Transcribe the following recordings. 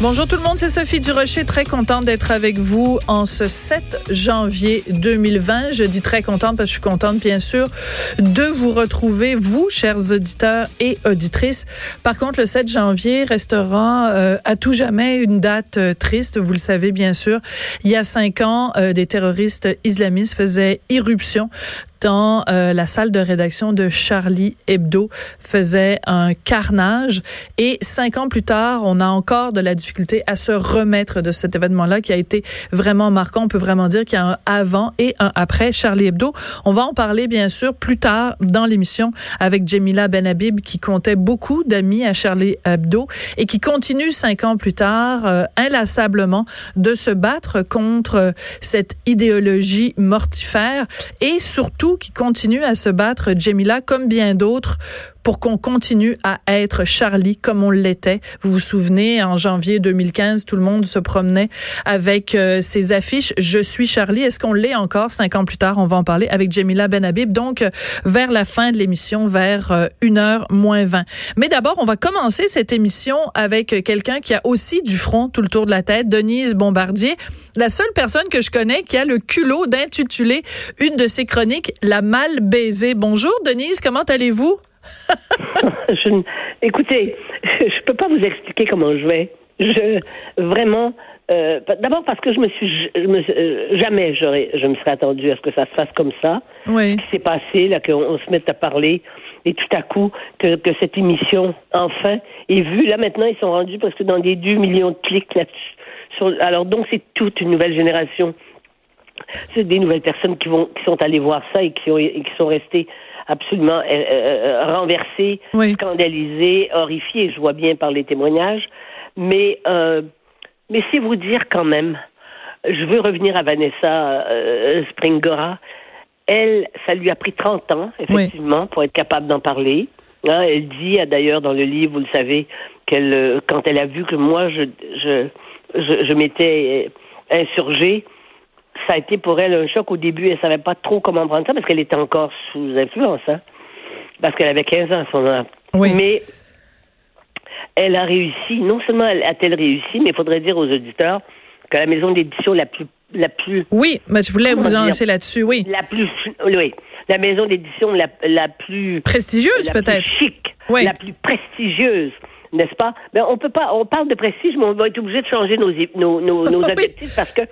Bonjour tout le monde, c'est Sophie Durocher, très contente d'être avec vous en ce 7 janvier 2020. Je dis très contente parce que je suis contente bien sûr de vous retrouver, vous, chers auditeurs et auditrices. Par contre, le 7 janvier restera euh, à tout jamais une date euh, triste, vous le savez bien sûr. Il y a cinq ans, euh, des terroristes islamistes faisaient irruption dans euh, la salle de rédaction de Charlie Hebdo faisait un carnage et cinq ans plus tard, on a encore de la difficulté à se remettre de cet événement-là qui a été vraiment marquant. On peut vraiment dire qu'il y a un avant et un après Charlie Hebdo. On va en parler bien sûr plus tard dans l'émission avec Jemila Benhabib qui comptait beaucoup d'amis à Charlie Hebdo et qui continue cinq ans plus tard euh, inlassablement de se battre contre cette idéologie mortifère et surtout qui continue à se battre, Jemila, comme bien d'autres, pour qu'on continue à être Charlie comme on l'était. Vous vous souvenez, en janvier 2015, tout le monde se promenait avec euh, ses affiches « Je suis Charlie ». Est-ce qu'on l'est encore? Cinq ans plus tard? On va en parler avec Jamila Benhabib. Donc, euh, vers la fin de l'émission, vers euh, une heure moins 20. Mais d'abord, on va commencer cette émission avec quelqu'un qui a aussi du front tout le tour de la tête, Denise Bombardier, la seule personne que je connais qui a le culot d'intituler une de ses chroniques « La mal baisée ». Bonjour Denise, comment allez-vous? je, écoutez, je peux pas vous expliquer comment je vais. Je vraiment. Euh, D'abord parce que je me suis je me, euh, jamais j'aurais je me serais attendu à ce que ça se fasse comme ça. Oui. Ce qui s'est passé là, qu'on se mette à parler et tout à coup que, que cette émission enfin est vue. Là maintenant ils sont rendus parce que dans des 2 millions de clics là-dessus. Alors donc c'est toute une nouvelle génération. C'est des nouvelles personnes qui vont qui sont allées voir ça et qui ont et qui sont restées absolument euh, euh, renversé, Oui. scandalisé, horrifié, je vois bien par les témoignages. Mais, euh, mais c'est vous dire quand même, je veux revenir à Vanessa euh, Springora. Elle, ça lui a pris 30 ans, effectivement, pour être capable d'en parler. Hein, elle dit, euh, d'ailleurs, dans le livre, vous le savez, qu'elle, euh, quand elle a vu que moi, je, je, je, je m'étais euh, insurgée, ça a été pour elle un choc au début. Elle savait pas trop comment prendre ça parce qu'elle était encore sous influence, hein? Parce qu'elle avait 15 ans à ce moment-là. Oui. Mais elle a réussi. Non seulement elle a-t-elle réussi, mais il faudrait dire aux auditeurs que la maison d'édition la plus la plus Oui, mais je voulais vous lancer là-dessus, oui. la plus oui, la maison d'édition la, la plus Prestigieuse peut-être. chic, Oui. la plus prestigieuse, n'est-ce pas? Ben, on peut pas, on parle de prestige, mais on va être obligé de changer nos, nos, nos, nos Oui. objectifs parce que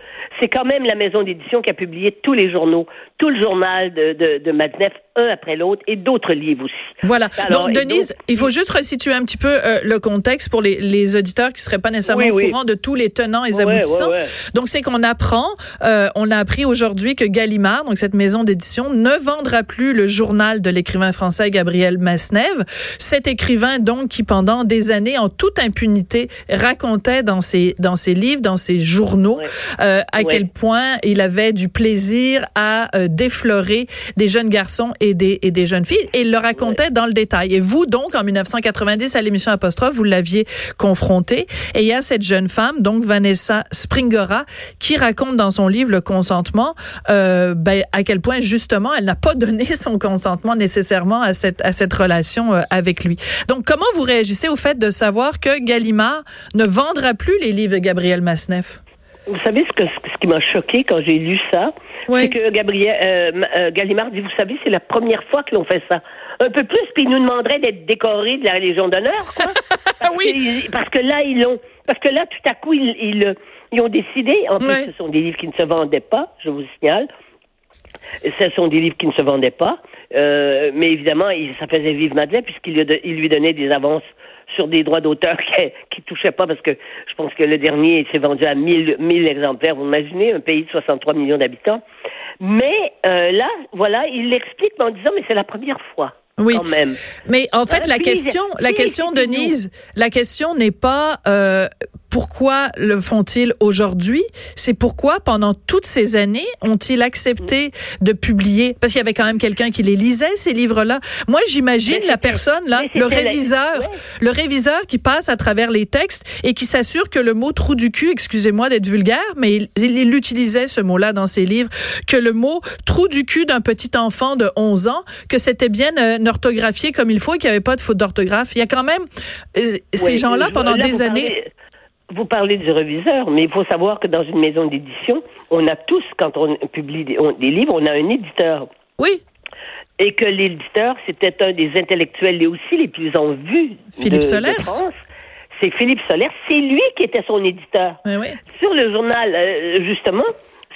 c'est quand même la maison d'édition qui a publié tous les journaux, tout le journal de, de, de Madnef, un après l'autre, et d'autres livres aussi. Voilà. Alors, donc, Denise, il faut juste resituer un petit peu euh, le contexte pour les, les auditeurs qui seraient pas nécessairement Oui, au courant de tous les tenants et Ouais, aboutissants. ouais, ouais. Donc, c'est qu'on apprend, euh, on a appris aujourd'hui que Gallimard, donc cette maison d'édition, ne vendra plus le journal de l'écrivain français Gabriel Masnev. Cet écrivain, donc, qui pendant des années, en toute impunité, racontait dans ses, dans ses livres, dans ses journaux, euh, à quel point il avait du plaisir à euh, déflorer des jeunes garçons et des, et des jeunes filles. Et il le racontait dans le détail. Et vous, donc, en 1990, à l'émission Apostrophe, vous l'aviez confronté. Et il y a cette jeune femme, donc Vanessa Springora, qui raconte dans son livre Le consentement, euh, ben, à quel point, justement, elle n'a pas donné son consentement nécessairement à cette, à cette relation euh, avec lui. Donc, comment vous réagissez au fait de savoir que Gallimard ne vendra plus les livres de Gabriel Masneff? Vous savez ce, que, ce qui m'a choqué quand j'ai lu ça, Oui. c'est que Gabriel euh, euh, Gallimard dit, vous savez, c'est la première fois que l'on fait ça. Un peu plus, puis il nous demanderait d'être décoré de la Légion d'honneur, quoi. Parce Oui. que ils- parce que là, ils l'ont. Parce que là, tout à coup, ils, ils, ils ont décidé. En plus, Ouais. ce sont des livres qui ne se vendaient pas, je vous signale. Ce sont des livres qui ne se vendaient pas, euh, mais évidemment, il, ça faisait vivre Madeleine puisqu'il lui donnait des avances sur des droits d'auteur qui, qui touchaient pas parce que je pense que le dernier s'est vendu à 1000, 1000 exemplaires. Vous imaginez un pays de 63 millions d'habitants. Mais euh, là, voilà, il l'explique en disant mais c'est la première fois. Oui. Quand même. Mais en fait, Hein, la puis, question, la question, Denise, la question n'est pas euh, pourquoi le font-ils aujourd'hui? C'est pourquoi pendant toutes ces années ont-ils accepté de publier? Parce qu'il y avait quand même quelqu'un qui les lisait, ces livres-là. Moi, j'imagine la personne, là, le réviseur, le réviseur qui passe à travers les textes et qui s'assure que le mot trou du cul, excusez-moi d'être vulgaire, mais il, il utilisait ce mot-là dans ses livres, que le mot trou du cul d'un petit enfant de 11 ans, que c'était bien euh, orthographié comme il faut et qu'il n'y avait pas de faute d'orthographe. Il y a quand même euh, ces gens-là pendant des années. Vous parlez du reviseur, mais il faut savoir que dans une maison d'édition, on a tous, quand on publie des, livres, on a un éditeur. Oui. Et que l'éditeur, c'était un des intellectuels et aussi les plus en vue Philippe de, France. C'est Philippe Solers. C'est lui qui était son éditeur. oui. Sur le journal, euh, justement,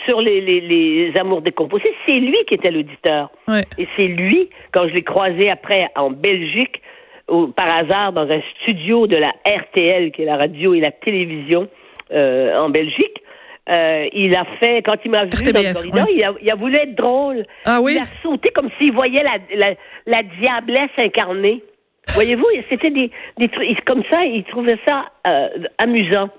sur les, les, les amours décomposés, c'est lui qui était l'auditeur. Et c'est lui, quand je l'ai croisé après en Belgique, par hasard dans un studio de la RTL, qui est la radio et la télévision euh, en Belgique, euh, il a fait, quand il m'a vu dans le corridor, il, a, il, a, voulu être drôle. Ah oui? Il a sauté comme s'il voyait la, la, la diablesse incarnée. Voyez-vous, c'était des, des trucs comme ça, il trouvait ça euh, amusant.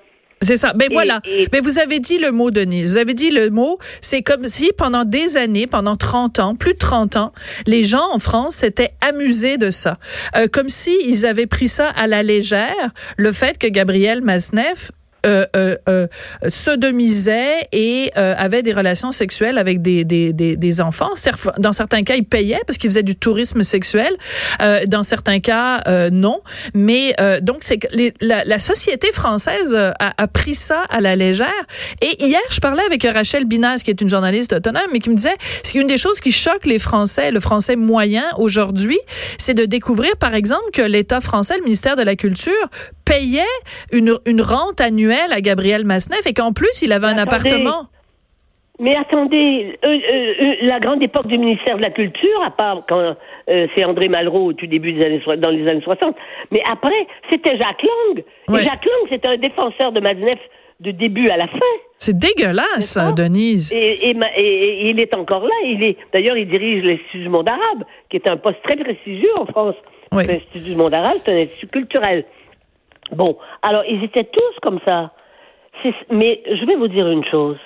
C'est ça. Ben voilà. Mais vous avez dit le mot, Denise. Vous avez dit le mot. C'est comme si pendant des années, pendant 30 ans, plus de 30 ans, les gens en France s'étaient amusés de ça. Euh, comme si ils avaient pris ça à la légère, le fait que Gabriel Masneff euh, euh, euh, et euh, avait des relations sexuelles avec des, des, des, enfants. Dans certains cas, il payait parce qu'il faisait du tourisme sexuel. Euh, dans certains cas, non. Mais donc, c'est la, la, société française a, pris ça à la légère. Et hier, je parlais avec Rachel Binaz, qui est une journaliste autonome, mais qui me disait, c'est une des choses qui choque les Français, le Français moyen aujourd'hui, c'est de découvrir, par exemple, que l'État français, le ministère de la Culture, payait une, une rente annuelle à Gabriel Masneff et qu'en plus, il avait un appartement. Mais attendez, euh, euh, euh, la grande époque du ministère de la Culture, à part quand c'est André Malraux au tout début des années dans les années 60, mais après, c'était Jacques Lang. Et Jacques Lang, c'était un défenseur de Masneff de début à la fin. C'est dégueulasse, Denise. Et, et, il est encore là. Il est, d'ailleurs, il dirige l'Institut du monde arabe, qui est un poste très prestigieux en France. L'Institut du monde arabe, c'est un institut culturel. Bon, alors ils étaient tous comme ça. Mais je vais vous dire une chose.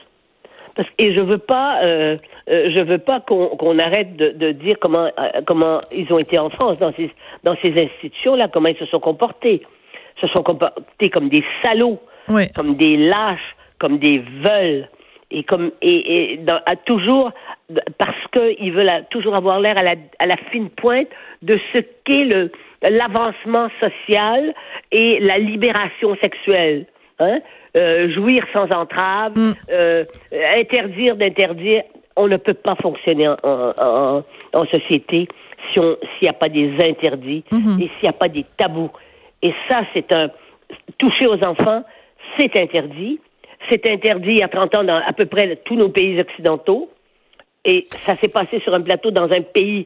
Parce, et je veux pas, euh, euh, je veux pas qu'on arrête de, de, dire comment euh, comment ils ont été en France dans ces dans ces institutions là, comment ils se sont comportés. Ils se sont comportés comme des salauds, comme des lâches, comme des veules et comme et, et dans, à toujours parce qu'ils veulent toujours avoir l'air à la, à la fine pointe de ce qu'est le l'avancement social et la libération sexuelle. Hein? Euh, jouir sans entrave, mm. euh, interdire d'interdire. On ne peut pas fonctionner en, en, en société si on s'il n'y a pas des interdits mm-hmm. et s'il n'y a pas des tabous. Et ça, c'est un toucher aux enfants, c'est interdit. C'est interdit il y a 30 ans dans à peu près tous nos pays occidentaux. Et ça s'est passé sur un plateau dans un pays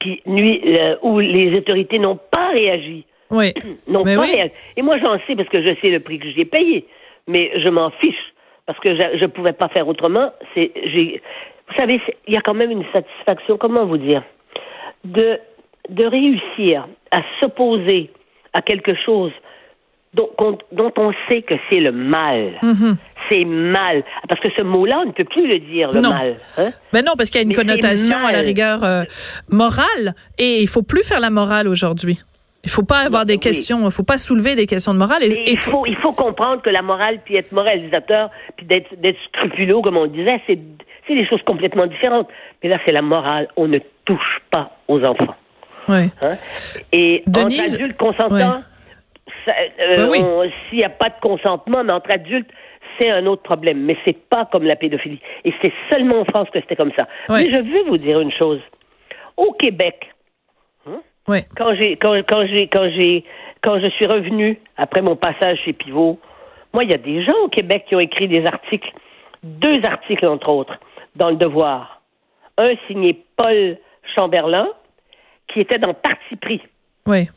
qui nuit, euh, où les autorités n'ont pas réagi. Oui. n'ont pas réagi. Et moi, j'en sais parce que je sais le prix que j'ai payé. Mais je m'en fiche parce que je ne pouvais pas faire autrement. C'est, j'ai, vous savez, il y a quand même une satisfaction, comment vous dire, de, de réussir à s'opposer à quelque chose dont, dont on sait que c'est le mal. Mm-hmm c'est mal. Parce que ce mot-là, on ne peut plus le dire, le mal. Hein? Mais non, parce qu'il y a une connotation à la rigueur euh, morale et il faut plus faire la morale aujourd'hui. Il faut pas avoir des questions, il faut pas soulever des questions de morale. Et, il, faut, il faut comprendre que la morale, puis être moralisateur, puis d'être scrupuleux, comme on disait, c'est des choses complètement différentes. Mais là, c'est la morale. On ne touche pas aux enfants. Oui. Hein? Et Denise, entre adultes consentants, euh, ben s'il n'y a pas de consentement, mais entre adultes, c'est un autre problème, mais c'est pas comme la pédophilie. Et c'est seulement en France que c'était comme ça. Mais je veux vous dire une chose. Au Québec, hein, quand j'ai quand, quand j'ai quand j'ai quand je suis revenu après mon passage chez Pivot, moi il y a des gens au Québec qui ont écrit des articles, deux articles entre autres, dans le Devoir. Un signé Paul Chamberlain, qui était dans Parti pris. Oui.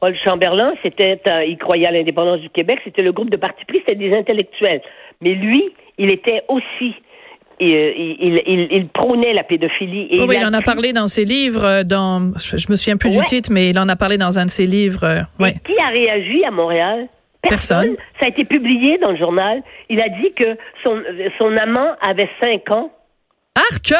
Paul Chamberlain, c'était, euh, il croyait à l'indépendance du Québec, c'était le groupe de parti pris, c'était des intellectuels. Mais lui, il était aussi il, il, il, prônait la pédophilie. Et oui, il, en a parlé dans ses livres, euh, dans, je, me souviens plus du titre, mais il en a parlé dans un de ses livres. Euh, qui a réagi à Montréal? Personne. Ça a été publié dans le journal. Il a dit que son, son amant avait cinq ans. Arc!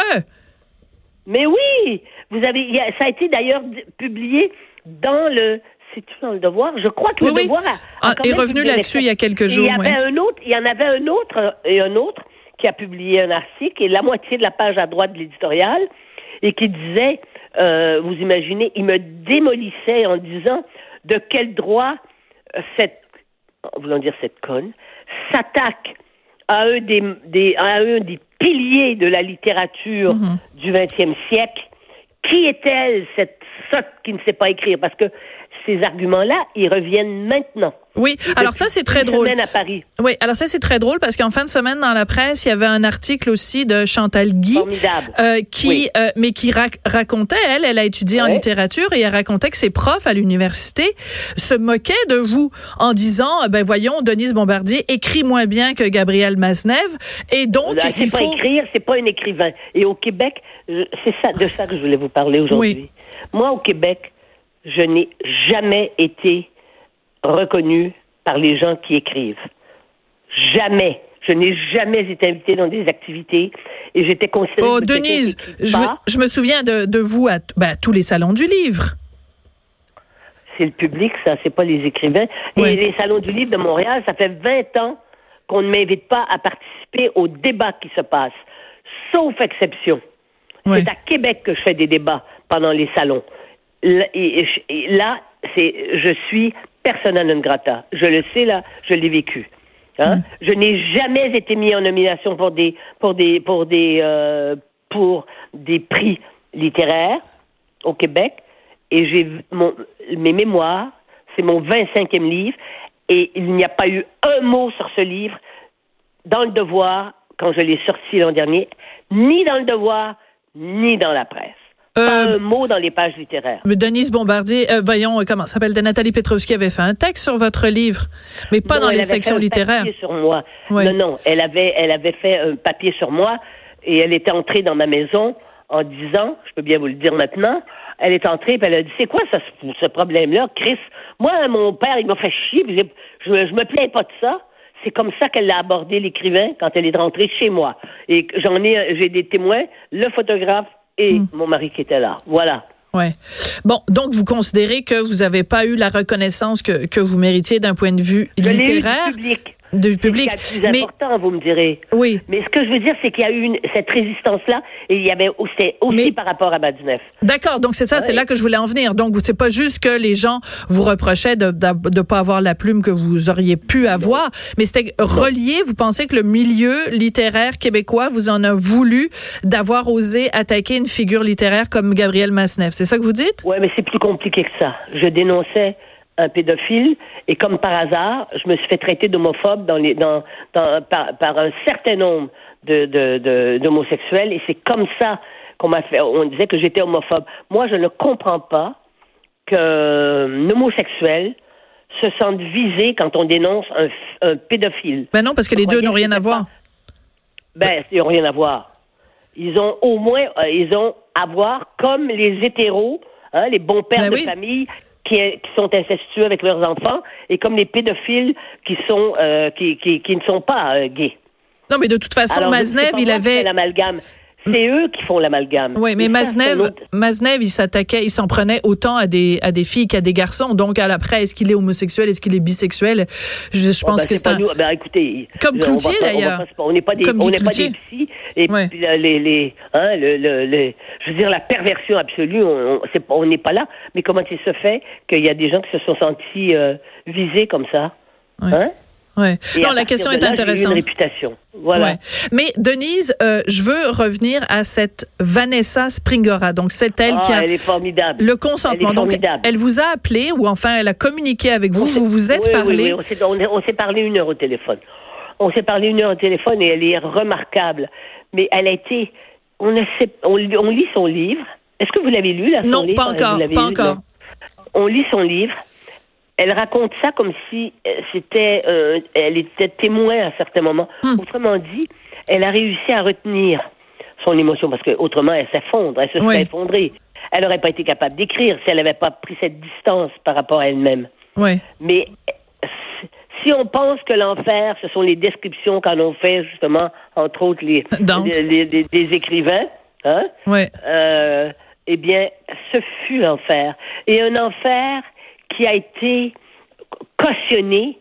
Mais oui! Vous avez, il ça a été d'ailleurs publié dans le, c'est dans le devoir? Je crois que Oui, le oui. devoir a, a Ah, est revenu là-dessus il y a quelques Et Il jours. y avait ouais. un autre, il y en avait un autre euh, et un autre qui a publié un article et la moitié de la page à droite de l'éditorial et qui disait, euh, vous imaginez, il me démolissait en disant de quel droit euh, cette, en voulant dire cette conne, s'attaque à un des, des- à un des piliers de la littérature Mhm. du XXe siècle. Qui est-elle, cette sotte qui ne sait pas écrire? Parce que ces arguments-là, ils reviennent maintenant. Oui, alors ça c'est très drôle. à Paris. Oui, alors ça c'est très drôle parce qu'en fin de semaine dans la presse, il y avait un article aussi de Chantal Guy Formidable. euh, qui Oui. euh, mais qui rac- racontait elle, elle a étudié en littérature et elle racontait que ses profs à l'université se moquaient de vous en disant euh, ben voyons Denise Bombardier écrit moins bien que Gabriel Masnev et donc Là, il c'est pas faut écrire, c'est pas un écrivain. Et au Québec, c'est ça, de ça que je voulais vous parler aujourd'hui. Moi, au Québec, je n'ai jamais été reconnue par les gens qui écrivent. Jamais. Je n'ai jamais été invitée dans des activités et j'étais considérée Oh Denise, je, me souviens de, de vous à, ben, à tous les salons du livre. c'est le public, ça, c'est pas les écrivains. Et les salons du livre de Montréal, ça fait 20 ans qu'on ne m'invite pas à participer aux débats qui se passent, sauf exception. C'est à Québec que je fais des débats pendant les salons. Là, c'est, je suis persona non grata. Je le sais là, je l'ai vécu. Hein? Je n'ai jamais été mis en nomination pour des pour des pour des euh, pour des prix littéraires au Québec et j'ai mon mes mémoires, c'est mon 25e livre et il n'y a pas eu un mot sur ce livre dans le devoir quand je l'ai sorti l'an dernier, ni dans le devoir, ni dans la presse. Pas Euh, un mot dans les pages littéraires. Denise Bombardier, euh, voyons, euh, comment ça s'appelle, de Nathalie Petrovski avait fait un texte sur votre livre, mais pas Non, dans elle les avait sections fait un littéraires. papier sur moi. Non, non, elle avait, elle avait fait un papier sur moi et elle était entrée dans ma maison en disant, je peux bien vous le dire maintenant, elle est entrée et elle a dit, c'est quoi ça, ce, problème-là, Chris? Moi, mon père, il m'a fait chier, puis je, je me plains pas de ça. C'est comme ça qu'elle a abordé l'écrivain quand elle est rentrée chez moi. Et j'en ai, j'ai des témoins, le photographe et Hmm. mon mari qui était là. Voilà. Ouais. Bon, donc vous considérez que vous n'avez pas eu la reconnaissance que, que vous méritiez d'un point de vue Je littéraire? public. Du C'est public. ce qu'il y a de plus Mais important, vous me direz. oui, Mais ce que je veux dire, c'est qu'il y a eu une- cette résistance-là, et il y avait aussi, aussi Mais- par rapport à Badunef. d'accord. Donc c'est ça, c'est là que je voulais en venir. Donc c'est pas juste que les gens vous reprochaient de de pas avoir la plume que vous auriez pu avoir, mais c'était relié. Vous pensez que le milieu littéraire québécois vous en a voulu d'avoir osé attaquer une figure littéraire comme Gabriel Masneff. C'est ça que vous dites? Ouais, mais c'est plus compliqué que ça. Je dénonçais un pédophile, et comme par hasard, je me suis fait traiter d'homophobe dans les, dans, dans, par, par un certain nombre de, de, de- d'homosexuels, et c'est comme ça qu'on m'a fait, on disait que j'étais homophobe. Moi, je ne comprends pas qu'un homosexuel se sente visé quand on dénonce un, pédophile. Ben non, parce que les deux n'ont rien à voir. pas- Ben, ils n'ont rien à voir. Ils ont au moins, euh, ils ont à voir comme les hétéros, hein, les bons pères Ben de oui. famille qui, qui sont incestueux avec leurs enfants, et comme les pédophiles qui sont, euh, qui, qui, qui ne sont pas euh, gays. Non, mais de toute façon, Alors, Maznev, il avait. l'amalgame. C'est eux qui font l'amalgame. Oui, mais Maznev, Maznev, il s'attaquait, il s'en prenait autant à des à des filles qu'à des garçons. Donc, à l'après, est-ce qu'il est homosexuel, est-ce qu'il est bisexuel? Je, je Oh, pense ben, que c'est un. Ben, écoutez, Comme Cloutier, d'ailleurs. On n'est pas des, Comme on n'est pas des psys. Et Ouais. puis là, les, les, hein, le, le, le- je veux dire, la perversion absolue, on n'est pas là. Mais comment il se fait qu'il y a des gens qui se sont sentis euh, visés comme ça? Ouais. Hein? Ouais. Non, la question est là, intéressante. une réputation. Voilà. Ouais. Mais Denise, euh, je veux revenir à cette Vanessa Springora. Donc, c'est elle Ah, qui a elle est formidable. le consentement. Elle est Donc, elle vous a appelé ou enfin, elle a communiqué avec vous. Vous vous êtes oui, oui, parlé. oui, on s'est- on parlé une heure au téléphone. On s'est parlé une heure au téléphone et elle est remarquable. Mais elle a été. On, lit- on lit son livre. Est-ce que vous l'avez lu, là, son Non, livre? pas encore, Vous l'avez pas lu, encore. non? On lit son livre. Elle raconte ça comme si euh, c'était. euh, elle était témoin à certains moments. Hmm. Autrement dit, elle a réussi à retenir son émotion parce que autrement elle s'effondre, elle se Oui. serait effondrée. Elle n'aurait pas été capable d'écrire si elle n'avait pas pris cette distance par rapport à elle-même. Ouais. Mais si on pense que l'enfer, ce sont les descriptions qu'en ont fait justement, entre autres, les, les, les, les écrivains, hein? Ouais. Euh, eh bien, ce fut l'enfer. Et un enfer qui a été cautionné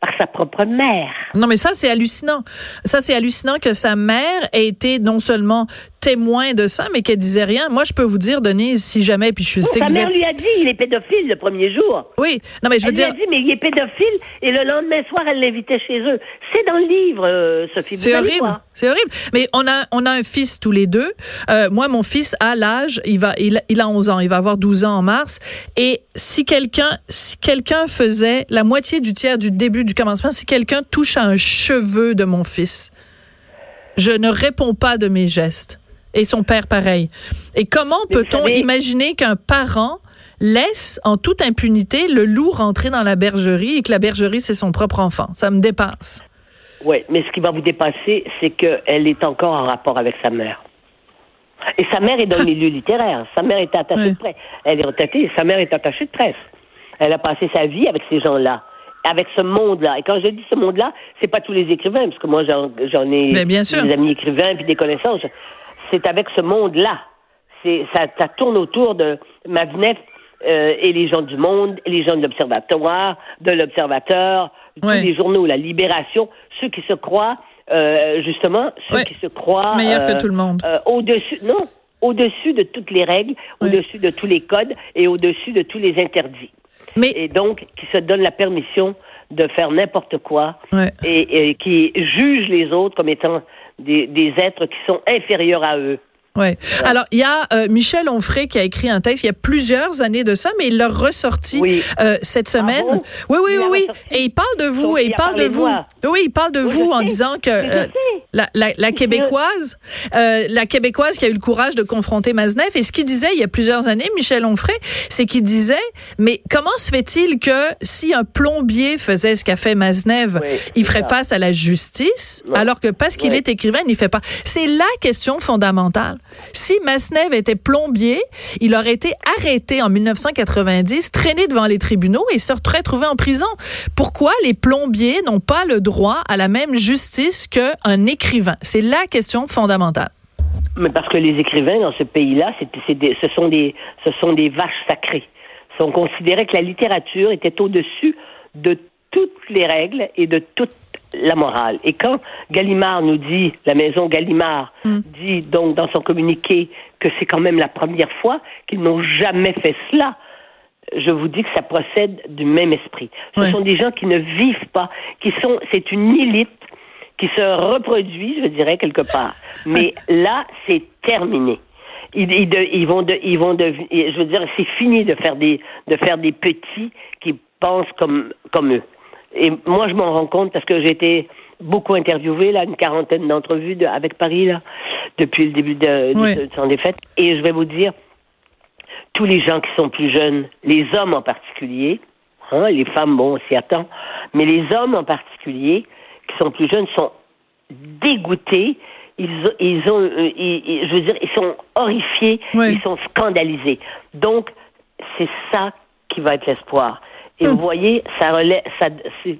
par sa propre mère. Non, mais ça, c'est hallucinant. Ça, c'est hallucinant que sa mère ait été non seulement témoin de ça, mais qu'elle disait rien. Moi, je peux vous dire, Denise, si jamais, puis je sais Sa que mère lui a dit, il est pédophile le premier jour. Oui, non, mais je veux elle dire. lui a dit, mais il est pédophile, et le lendemain soir, elle l'invitait chez eux. C'est dans le livre, euh, Sophie. C'est horrible. C'est horrible. Mais on a, on a un fils tous les deux. Euh, moi, mon fils a l'âge, il va, il, il a 11 ans, il va avoir 12 ans en mars. Et si quelqu'un, si quelqu'un faisait la moitié du tiers du début du commencement, si quelqu'un touche à un cheveu de mon fils, je ne réponds pas de mes gestes. Et son père pareil. Et comment peut-on savez- imaginer qu'un parent laisse en toute impunité le loup rentrer dans la bergerie et que la bergerie, c'est son propre enfant? Ça me dépasse. Oui, mais ce qui va vous dépasser, c'est qu'elle est encore en rapport avec sa mère. Et sa mère est dans le milieu littéraire. Sa mère est attachée Ouais. de presse. Elle est retraitée. Sa mère est attachée de presse. Elle a passé sa vie avec ces gens-là, avec ce monde-là. Et quand je dis ce monde-là, c'est pas tous les écrivains, parce que moi j'en ai sûr. des amis écrivains puis des connaissances. C'est avec ce monde-là. C'est ça, ça tourne autour de Mavenef euh, et les gens du monde, les gens de l'Observatoire, de l'Observateur, Ouais. tous les journaux, la Libération, ceux qui se croient euh, justement, ceux Ouais. qui se croient Meilleur que euh, tout le monde. au-dessus, non, au-dessus de toutes les règles, Ouais. au-dessus de tous les codes et au-dessus de tous les interdits. Mais Et donc, qui se donnent la permission de faire n'importe quoi Ouais. et, et qui jugent les autres comme étant des, des êtres qui sont inférieurs à eux. Ouais. Alors, il y a euh, Michel Onfray qui a écrit un texte il y a plusieurs années de ça, mais il l'a ressorti Oui. euh, cette semaine. bon? oui, oui, Il oui, oui. Et il parle de vous, et il parle de vous. Oui, il parle de Oui, vous en sais. disant que euh, la, la, la québécoise, euh, la québécoise qui a eu le courage de confronter Maznev, et ce qu'il disait il y a plusieurs années, Michel Onfray, c'est qu'il disait, mais comment se fait-il que si un plombier faisait ce qu'a fait Maznev, Oui, il ferait ça. face à la justice, alors que parce qu'il est écrivain, il n'y fait pas? C'est la question fondamentale. Si Masnev était plombier, il aurait été arrêté en 1990, traîné devant les tribunaux et se retrouvé en prison. Pourquoi les plombiers n'ont pas le droit à la même justice qu'un écrivain? C'est la question fondamentale. Mais parce que les écrivains dans ce pays-là, ce sont des vaches sacrées. On considérait que la littérature était au-dessus de toutes les règles et de toute la morale. Et quand Gallimard nous dit, la maison Gallimard dit donc dans son communiqué que c'est quand même la première fois qu'ils n'ont jamais fait cela, je vous dis que ça procède du même esprit. Ce sont des gens qui ne vivent pas, qui sont, c'est une élite qui se reproduit, je dirais quelque part. Mais là, c'est terminé. Ils, ils, de- ils vont, de, ils vont de, je veux dire, c'est fini de faire des, de faire des petits qui pensent comme, comme eux. Et moi, je m'en rends compte parce que j'ai été beaucoup interviewé là, une quarantaine d'entrevues de- avec Paris là, depuis le début de, de- Oui. de son défaite. Et je vais vous dire, tous les gens qui sont plus jeunes, les hommes en particulier, hein, les femmes, bon, on s'y attend, mais les hommes en particulier, qui sont plus jeunes, sont dégoûtés. Ils, ils ont, euh, ils- ils- je veux dire, ils sont horrifiés, Oui. ils sont scandalisés. Donc, c'est ça qui va être l'espoir. Et vous voyez, ça relève, ça, c'est,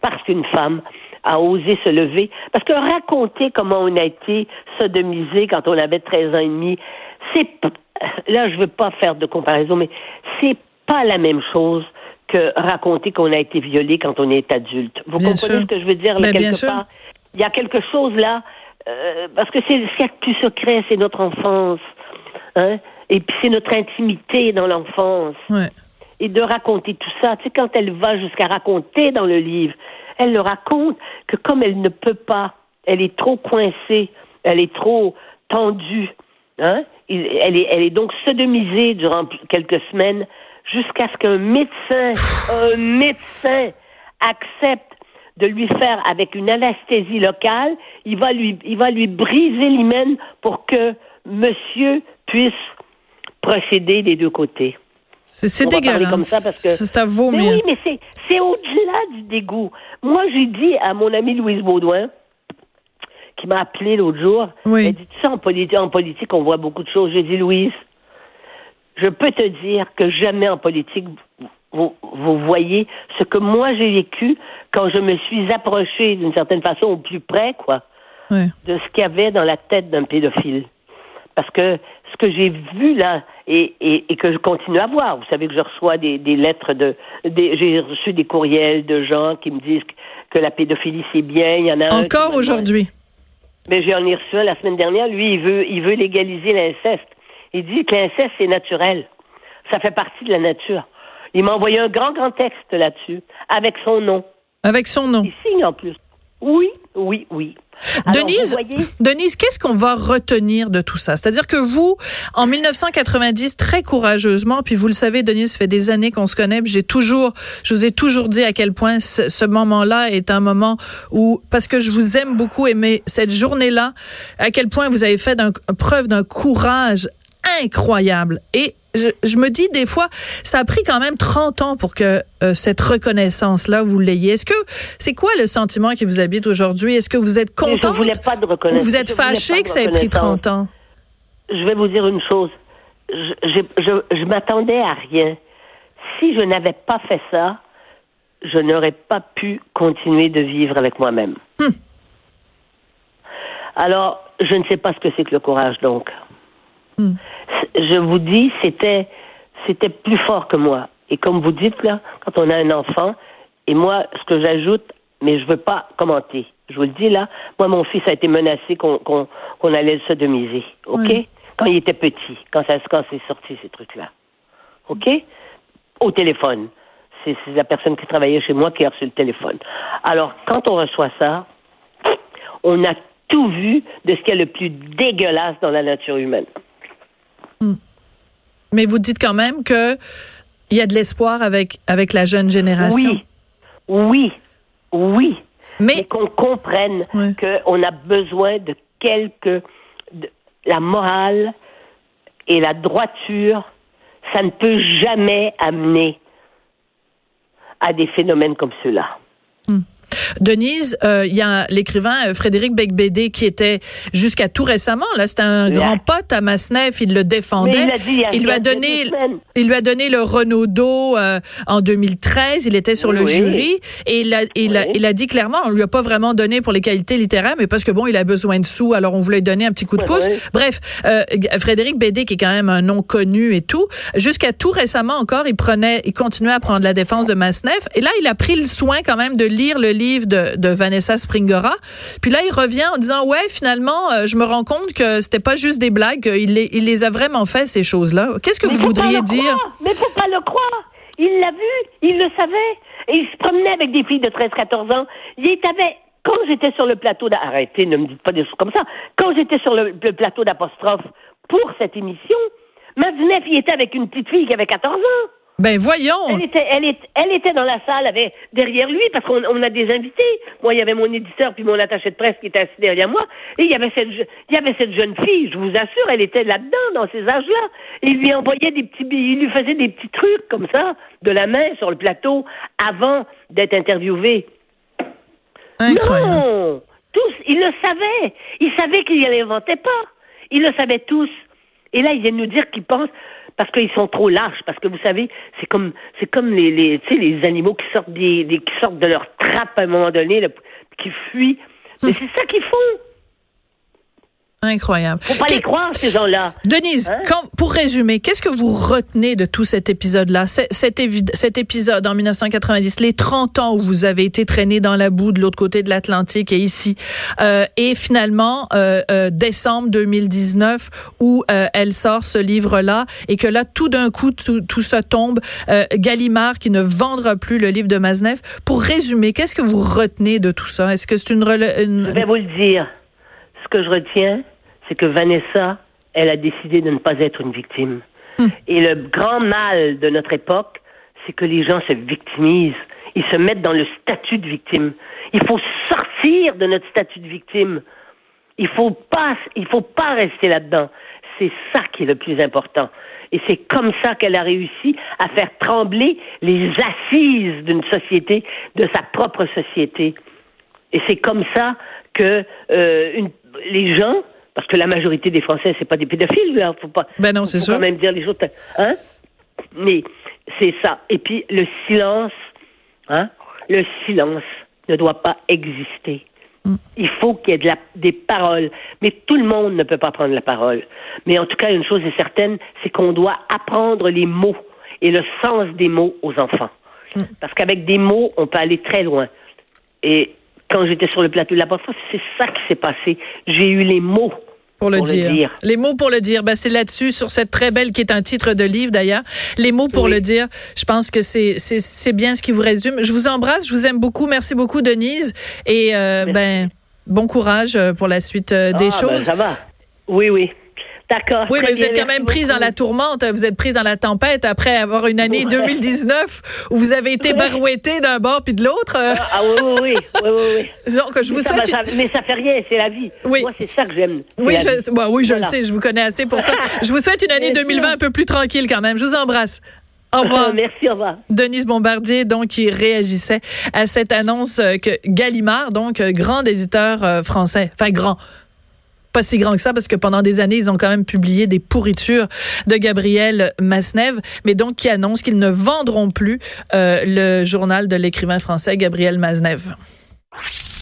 parce qu'une femme a osé se lever. Parce que raconter comment on a été sodomisé quand on avait 13 ans et demi, c'est là je veux pas faire de comparaison, mais c'est pas la même chose que raconter qu'on a été violé quand on est adulte. Vous Bien comprenez sûr. ce que je veux dire là, Ben, bien quelque part? Il y a quelque chose là, euh, parce que c'est ce qu'il y a de plus secret, c'est notre enfance. Hein? Et puis c'est notre intimité dans l'enfance Ouais. Et de raconter tout ça. Tu sais, quand elle va jusqu'à raconter dans le livre, elle le raconte que comme elle ne peut pas, elle est trop coincée, elle est trop tendue, hein? Elle est, donc sodomisée durant quelques semaines jusqu'à ce qu'un médecin, un médecin accepte de lui faire avec une anesthésie locale, il va lui, il va lui briser l'hymen pour que monsieur puisse procéder des deux côtés. C'est dégueulasse. comme ça parce que- C'est à vomir. Mais oui, mais c'est, au-delà du dégoût. Moi, j'ai dit à mon amie Louise Baudouin, qui m'a appelé l'autre jour, Oui. elle dit, tu sais, en politique, en politique, on voit beaucoup de choses. J'ai dit, Louise, je peux te dire que jamais en politique, vous, vous voyez ce que moi j'ai vécu quand je me suis approchée d'une certaine façon au plus près, quoi, de ce qu'il y avait dans la tête d'un pédophile. Parce que que j'ai vu là et, et, et que je continue à voir, vous savez que je reçois des, des lettres de, j'ai reçu des courriels de gens qui me disent que, la pédophilie c'est bien. Il y en a Encore aujourd'hui? mais j'ai en ai reçu un la semaine dernière. Lui, il veut, il veut légaliser l'inceste. Il dit que l'inceste, c'est naturel. Ça fait partie de la nature. Il m'a envoyé un grand, grand texte là-dessus, avec son nom. Avec son nom. Il signe en plus. Oui, oui, oui. Alors, Denise, voyez, Denise, qu'est-ce qu'on va retenir de tout ça? C'est-à-dire que vous, en 1990, très courageusement, puis vous le savez, Denise, ça fait des années qu'on se connaît, puis j'ai toujours, je vous ai toujours dit à quel point ce, ce moment-là est un moment où, parce que je vous aime beaucoup, et mais cette journée-là, à quel point vous avez fait preuve d'un courage incroyable. Et je, je me dis des fois, ça a pris quand même 30 ans pour que euh, cette reconnaissance-là, vous l'ayez. Est-ce que c'est quoi le sentiment qui vous habite aujourd'hui? Est-ce que vous êtes je content? voulais pas de Ou reconnaissance. vous êtes fâché que ça ait pris reconnaissance. 30 ans? Je vais vous dire une chose. Je, je, je, je m'attendais à rien. Si je n'avais pas fait ça, je n'aurais pas pu continuer de vivre avec moi-même. Alors, je ne sais pas ce que c'est que le courage, donc. Hmm. Je vous dis, c'était, c'était plus fort que moi. Et comme vous dites, là, quand on a un enfant, et moi, ce que j'ajoute, mais je veux pas commenter. Je vous le dis, là, moi, mon fils a été menacé qu'on, qu'on, qu'on allait le sodomiser. OK? Oui. Quand il était petit, quand ça, quand c'est sorti, ces trucs-là. OK? Au téléphone. C'est, c'est la personne qui travaillait chez moi qui a reçu le téléphone. Alors, quand on reçoit ça, on a tout vu de ce qu'il y a le plus dégueulasse dans la nature humaine. Mais vous dites quand même que il y a de l'espoir avec, avec la jeune génération. Oui, oui, oui. Mais, Mais qu'on comprenne Ouais. qu'on a besoin de quelque... de- la morale et la droiture, ça ne peut jamais amener à des phénomènes comme ceux-là. Denise, euh, il y a l'écrivain euh, Frédéric Becbédé qui était jusqu'à tout récemment, là, c'était un Yeah. grand pote à Masneff, il le Mais défendait. il dit lui a donné il lui a donné le Renaudot euh, en 2013, il était sur le jury et il a, il, a, il a dit clairement on lui a pas vraiment donné pour les qualités littéraires mais parce que bon, il a besoin de sous alors on voulait lui donner un petit coup de pouce. oui. Bref, euh, Frédéric Bédé qui est quand même un nom connu et tout, jusqu'à tout récemment encore, il prenait il continuait à prendre la défense de Masneff et là il a pris le soin quand même de lire le livre de, de Vanessa Springora. Puis là il revient en disant ouais, finalement euh, je me rends compte que c'était pas juste des blagues, il les, il les a vraiment fait ces choses-là. Qu'est-ce que Mais vous voudriez dire? Mais faut pas le croire. Il l'a vu, il le savait. Et il se promenait avec des filles de 13-14 ans. Il avait, quand j'étais sur le plateau d'a- arrêtez, ne me dites pas des choses comme ça. Quand j'étais sur le, le plateau d'apostrophe pour cette émission, Madinef, il était avec une petite fille qui avait 14 ans. Ben voyons. Elle était, elle, est- elle était dans la salle avec, derrière lui parce qu'on on a des invités. Moi, il y avait mon éditeur puis mon attaché de presse qui était assis derrière moi. Et il y avait cette, il y avait cette jeune fille, je vous assure, elle était là-dedans, dans ces âges-là. Et il lui envoyait des petits, il lui faisait des petits trucs comme ça, de la main sur le plateau, avant d'être interviewé. Incroyable. Non! Tous, ils le savaient. Ils savaient qu'ils ne l'inventaient pas. Ils le savaient tous. Et là, ils viennent nous dire qu'ils pensent parce qu'ils sont trop lâches. Parce que vous savez, c'est comme c'est comme les, les, animaux qui sortent des, des- qui sortent de leur trappe à un moment donné, là, qui fuient. Mais c'est ça qu'ils font. Incroyable. Faut pas les croire, ces gens-là. Denise, Hein? quand, pour résumer, qu'est-ce que vous retenez de tout cet épisode-là, cet, épisode en 1990, les 30 ans où vous avez été traîné dans la boue de l'autre côté de l'Atlantique et ici, euh, et finalement euh, euh, décembre 2019 où elle sort ce livre-là et que là tout d'un coup tout, tout ça tombe, Gallimard qui ne vendra plus le livre de Maznev. Pour résumer, qu'est-ce que vous retenez de tout ça? Est-ce que c'est une, une- Je vais vous le dire. Ce que je retiens, c'est que Vanessa, elle a décidé de ne pas être une victime. Et le grand mal de notre époque, c'est que les gens se victimisent. Ils se mettent dans le statut de victime. Il faut sortir de notre statut de victime. Il faut pas, il faut pas rester là-dedans. C'est ça qui est le plus important. Et c'est comme ça qu'elle a réussi à faire trembler les assises d'une société, de sa propre société. Et c'est comme ça que euh, une- les gens, parce que la majorité des Français, c'est pas des pédophiles, là, faut pas. Ben non, c'est faut sûr. quand même dire les choses. Hein? Mais c'est ça. Et puis le silence, hein, le silence ne doit pas exister. Mm. Il faut qu'il y ait de la, des paroles. Mais tout le monde ne peut pas prendre la parole. Mais en tout cas, une chose est certaine, c'est qu'on doit apprendre les mots et le sens des mots aux enfants. Mm. Parce qu'avec des mots, on peut aller très loin. Et quand j'étais sur le plateau de la fois, c'est ça qui s'est passé. J'ai eu les mots pour le, dire. Les mots pour le dire. Ben, c'est là-dessus, sur cette très belle, qui est un titre de livre d'ailleurs. Les mots pour le dire. Je pense que c'est, c'est, bien ce qui vous résume. Je vous embrasse, je vous aime beaucoup. Merci beaucoup, Denise. Et, euh, ben, bon courage euh, pour la suite euh, des ah, ben, choses. ça va. Oui, oui. D'accord. Oui, mais vous êtes quand même prise dans la tourmente, vous êtes prise dans la tempête après avoir une année 2019 où vous avez été barouetté d'un bord puis de l'autre. Ah, ah oui, oui, oui, oui, oui. Donc, je vous mais souhaite. Ça, mais ça fait rien, c'est la vie. Oui. Moi, c'est ça que j'aime. Oui, je, bah, oui, je le sais, je vous connais assez pour ça. je vous souhaite une année 2020 un peu plus tranquille quand même. Je vous embrasse. Au revoir. Merci, au revoir. Denise Bombardier, donc, qui réagissait à cette annonce que Gallimard, donc, grand éditeur euh, français, enfin, grand, pas si grand que ça parce que pendant des années, ils ont quand même publié des pourritures de Gabriel Masnev, mais donc qui annonce qu'ils ne vendront plus euh, le journal de l'écrivain français Gabriel Masnev.